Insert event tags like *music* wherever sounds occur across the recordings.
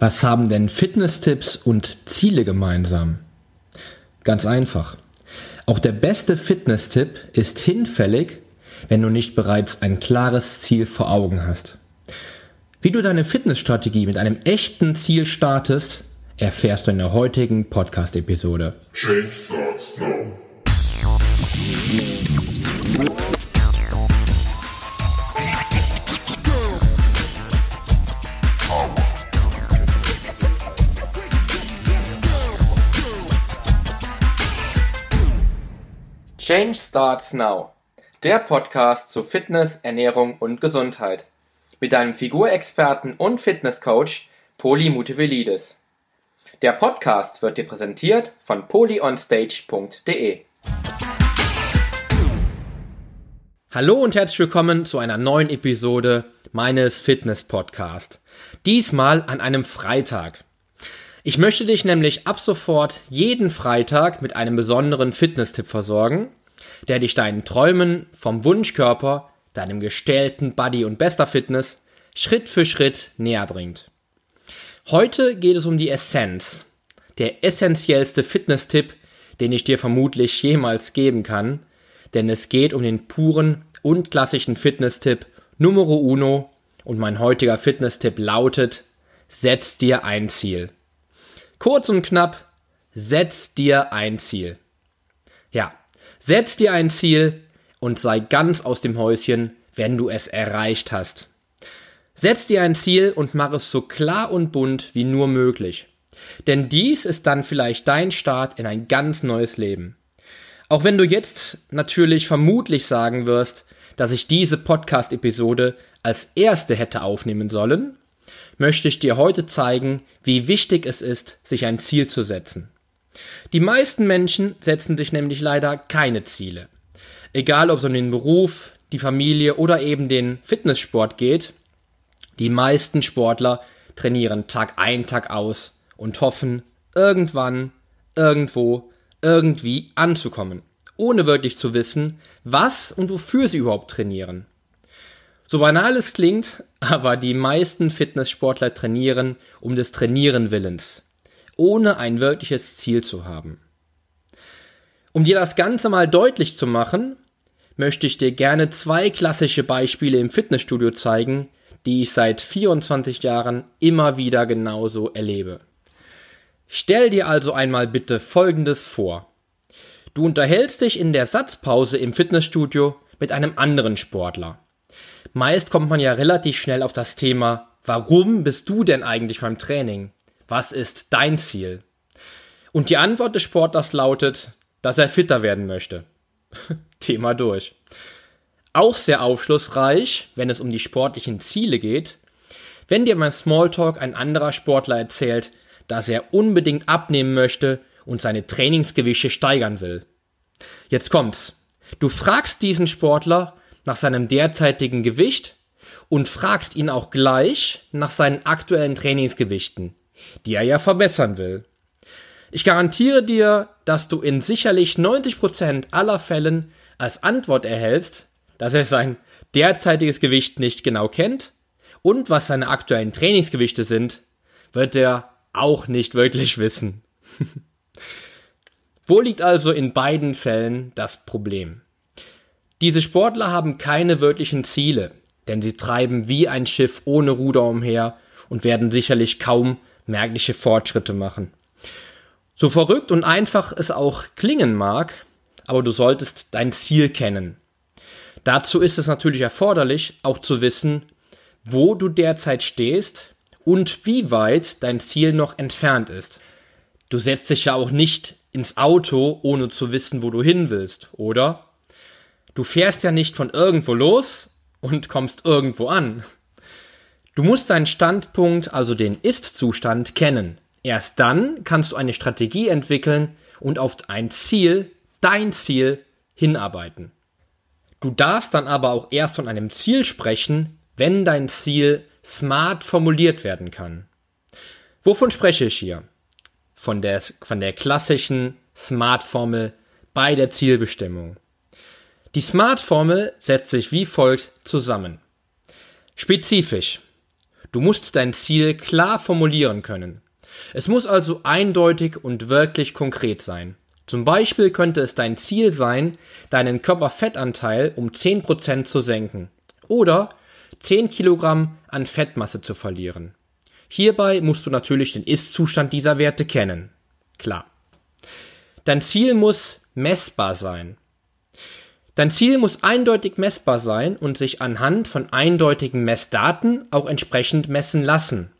Was haben denn Fitness-Tipps und Ziele gemeinsam? Ganz einfach. Auch der beste Fitness-Tipp ist hinfällig, wenn du nicht bereits ein klares Ziel vor Augen hast. Wie du deine Fitnessstrategie mit einem echten Ziel startest, erfährst du in der heutigen Podcast-Episode. Change starts now. Change Starts Now, der Podcast zu Fitness, Ernährung und Gesundheit. Mit deinem Figurexperten und Fitnesscoach Poli Mutevelidis. Der Podcast wird dir präsentiert von polyonstage.de. Hallo und herzlich willkommen zu einer neuen Episode meines Fitness Podcast. Diesmal an einem Freitag. Ich möchte dich nämlich ab sofort jeden Freitag mit einem besonderen Fitness-Tipp versorgen der dich deinen Träumen vom Wunschkörper, deinem gestellten Body und bester Fitness Schritt für Schritt näher bringt. Heute geht es um die Essenz, der essentiellste Fitness-Tipp, den ich dir vermutlich jemals geben kann, denn es geht um den puren und klassischen Fitness-Tipp Numero Uno und mein heutiger Fitness-Tipp lautet, setz dir ein Ziel. Kurz und knapp, setz dir ein Ziel. Ja, Setz dir ein Ziel und sei ganz aus dem Häuschen, wenn du es erreicht hast. Setz dir ein Ziel und mach es so klar und bunt wie nur möglich. Denn dies ist dann vielleicht dein Start in ein ganz neues Leben. Auch wenn du jetzt natürlich vermutlich sagen wirst, dass ich diese Podcast-Episode als erste hätte aufnehmen sollen, möchte ich dir heute zeigen, wie wichtig es ist, sich ein Ziel zu setzen. Die meisten Menschen setzen sich nämlich leider keine Ziele. Egal ob es um den Beruf, die Familie oder eben den Fitnesssport geht, die meisten Sportler trainieren Tag ein, Tag aus und hoffen, irgendwann, irgendwo, irgendwie anzukommen, ohne wirklich zu wissen, was und wofür sie überhaupt trainieren. So banal es klingt, *laughs* aber die meisten Fitnesssportler trainieren um des Trainieren Willens ohne ein wirkliches Ziel zu haben. Um dir das Ganze mal deutlich zu machen, möchte ich dir gerne zwei klassische Beispiele im Fitnessstudio zeigen, die ich seit 24 Jahren immer wieder genauso erlebe. Stell dir also einmal bitte Folgendes vor. Du unterhältst dich in der Satzpause im Fitnessstudio mit einem anderen Sportler. Meist kommt man ja relativ schnell auf das Thema, warum bist du denn eigentlich beim Training? Was ist dein Ziel? Und die Antwort des Sportlers lautet, dass er fitter werden möchte. *laughs* Thema durch. Auch sehr aufschlussreich, wenn es um die sportlichen Ziele geht, wenn dir beim Smalltalk ein anderer Sportler erzählt, dass er unbedingt abnehmen möchte und seine Trainingsgewichte steigern will. Jetzt kommt's. Du fragst diesen Sportler nach seinem derzeitigen Gewicht und fragst ihn auch gleich nach seinen aktuellen Trainingsgewichten die er ja verbessern will. Ich garantiere dir, dass du in sicherlich 90% aller Fällen als Antwort erhältst, dass er sein derzeitiges Gewicht nicht genau kennt und was seine aktuellen Trainingsgewichte sind, wird er auch nicht wirklich wissen. *laughs* Wo liegt also in beiden Fällen das Problem? Diese Sportler haben keine wirklichen Ziele, denn sie treiben wie ein Schiff ohne Ruder umher und werden sicherlich kaum merkliche Fortschritte machen. So verrückt und einfach es auch klingen mag, aber du solltest dein Ziel kennen. Dazu ist es natürlich erforderlich, auch zu wissen, wo du derzeit stehst und wie weit dein Ziel noch entfernt ist. Du setzt dich ja auch nicht ins Auto, ohne zu wissen, wo du hin willst, oder? Du fährst ja nicht von irgendwo los und kommst irgendwo an. Du musst deinen Standpunkt, also den Ist-Zustand, kennen. Erst dann kannst du eine Strategie entwickeln und auf ein Ziel, dein Ziel, hinarbeiten. Du darfst dann aber auch erst von einem Ziel sprechen, wenn dein Ziel smart formuliert werden kann. Wovon spreche ich hier? Von der, von der klassischen Smart-Formel bei der Zielbestimmung. Die Smart-Formel setzt sich wie folgt zusammen. Spezifisch. Du musst dein Ziel klar formulieren können. Es muss also eindeutig und wirklich konkret sein. Zum Beispiel könnte es dein Ziel sein, deinen Körperfettanteil um 10% zu senken oder 10 Kilogramm an Fettmasse zu verlieren. Hierbei musst du natürlich den Ist-Zustand dieser Werte kennen. Klar. Dein Ziel muss messbar sein. Dein Ziel muss eindeutig messbar sein und sich anhand von eindeutigen Messdaten auch entsprechend messen lassen.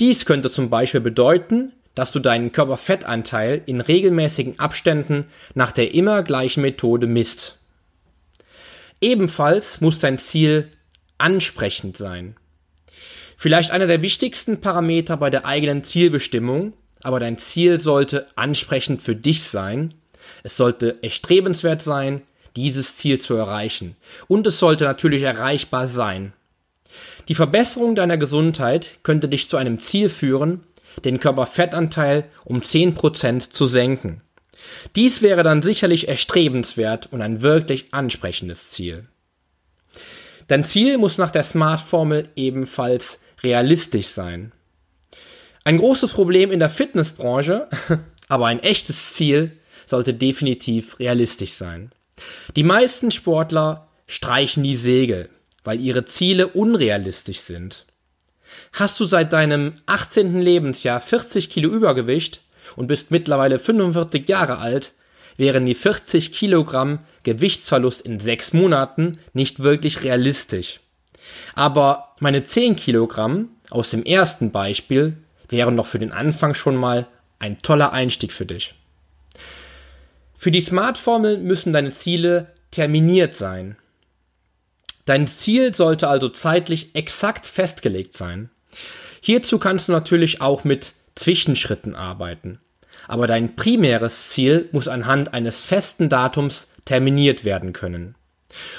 Dies könnte zum Beispiel bedeuten, dass du deinen Körperfettanteil in regelmäßigen Abständen nach der immer gleichen Methode misst. Ebenfalls muss dein Ziel ansprechend sein. Vielleicht einer der wichtigsten Parameter bei der eigenen Zielbestimmung, aber dein Ziel sollte ansprechend für dich sein. Es sollte erstrebenswert sein, dieses Ziel zu erreichen. Und es sollte natürlich erreichbar sein. Die Verbesserung deiner Gesundheit könnte dich zu einem Ziel führen, den Körperfettanteil um 10% zu senken. Dies wäre dann sicherlich erstrebenswert und ein wirklich ansprechendes Ziel. Dein Ziel muss nach der Smart-Formel ebenfalls realistisch sein. Ein großes Problem in der Fitnessbranche, *laughs* aber ein echtes Ziel sollte definitiv realistisch sein. Die meisten Sportler streichen die Segel, weil ihre Ziele unrealistisch sind. Hast du seit deinem 18. Lebensjahr 40 Kilo Übergewicht und bist mittlerweile 45 Jahre alt, wären die 40 Kilogramm Gewichtsverlust in sechs Monaten nicht wirklich realistisch. Aber meine 10 Kilogramm aus dem ersten Beispiel wären doch für den Anfang schon mal ein toller Einstieg für dich. Für die Smart-Formel müssen deine Ziele terminiert sein. Dein Ziel sollte also zeitlich exakt festgelegt sein. Hierzu kannst du natürlich auch mit Zwischenschritten arbeiten. Aber dein primäres Ziel muss anhand eines festen Datums terminiert werden können.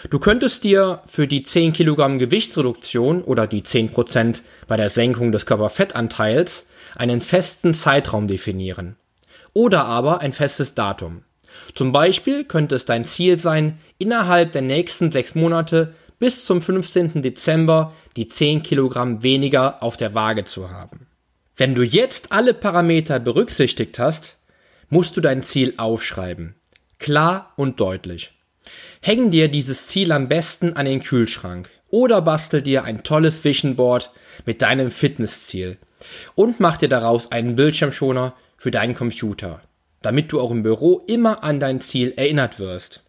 Du könntest dir für die 10 Kilogramm Gewichtsreduktion oder die 10% bei der Senkung des Körperfettanteils einen festen Zeitraum definieren. Oder aber ein festes Datum. Zum Beispiel könnte es dein Ziel sein, innerhalb der nächsten sechs Monate bis zum 15. Dezember die 10 Kilogramm weniger auf der Waage zu haben. Wenn du jetzt alle Parameter berücksichtigt hast, musst du dein Ziel aufschreiben. Klar und deutlich. Häng dir dieses Ziel am besten an den Kühlschrank oder bastel dir ein tolles Vision Board mit deinem Fitnessziel und mach dir daraus einen Bildschirmschoner für deinen Computer, damit du auch im Büro immer an dein Ziel erinnert wirst.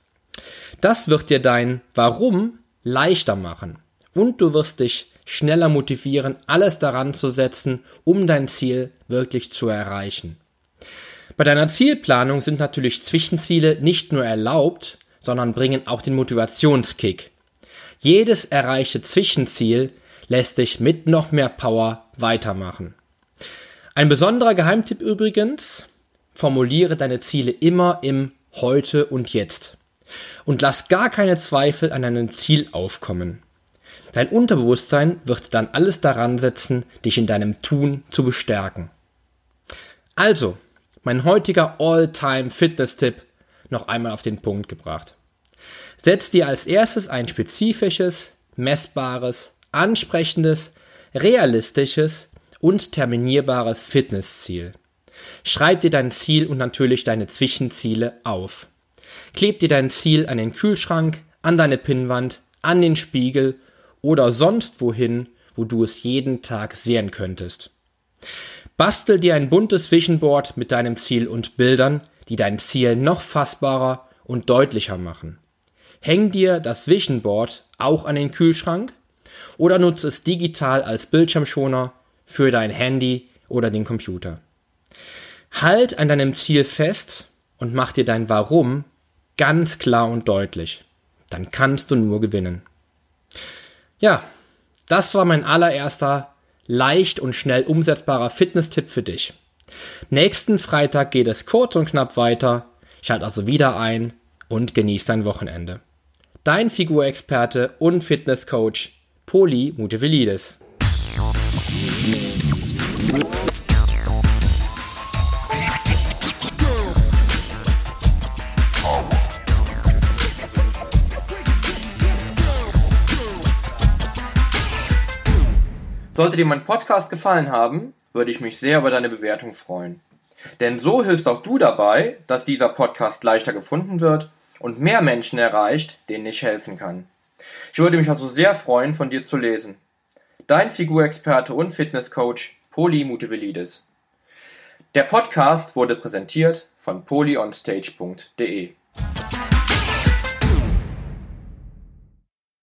Das wird dir dein Warum leichter machen und du wirst dich schneller motivieren, alles daran zu setzen, um dein Ziel wirklich zu erreichen. Bei deiner Zielplanung sind natürlich Zwischenziele nicht nur erlaubt, sondern bringen auch den Motivationskick. Jedes erreichte Zwischenziel lässt dich mit noch mehr Power weitermachen. Ein besonderer Geheimtipp übrigens, formuliere deine Ziele immer im Heute und Jetzt. Und lass gar keine Zweifel an deinem Ziel aufkommen. Dein Unterbewusstsein wird dann alles daran setzen, dich in deinem Tun zu bestärken. Also, mein heutiger All-Time-Fitness-Tipp noch einmal auf den Punkt gebracht. Setz dir als erstes ein spezifisches, messbares, ansprechendes, realistisches und terminierbares Fitnessziel. Schreib dir dein Ziel und natürlich deine Zwischenziele auf. Kleb dir dein Ziel an den Kühlschrank, an deine Pinnwand, an den Spiegel oder sonst wohin, wo du es jeden Tag sehen könntest. Bastel dir ein buntes Vision Board mit deinem Ziel und Bildern, die dein Ziel noch fassbarer und deutlicher machen. Häng dir das Vision Board auch an den Kühlschrank oder nutze es digital als Bildschirmschoner für dein Handy oder den Computer. Halt an deinem Ziel fest und mach dir dein Warum ganz klar und deutlich. Dann kannst du nur gewinnen. Ja, das war mein allererster leicht und schnell umsetzbarer Fitness-Tipp für dich. Nächsten Freitag geht es kurz und knapp weiter. Schalt also wieder ein und genieß dein Wochenende. Dein Figurexperte und Fitnesscoach Poli Mutevelidis. Sollte dir mein Podcast gefallen haben, würde ich mich sehr über deine Bewertung freuen. Denn so hilfst auch du dabei, dass dieser Podcast leichter gefunden wird und mehr Menschen erreicht, denen ich helfen kann. Ich würde mich also sehr freuen, von dir zu lesen. Dein Figurexperte und Fitnesscoach Poli Mutevelidis. Der Podcast wurde präsentiert von polyonstage.de.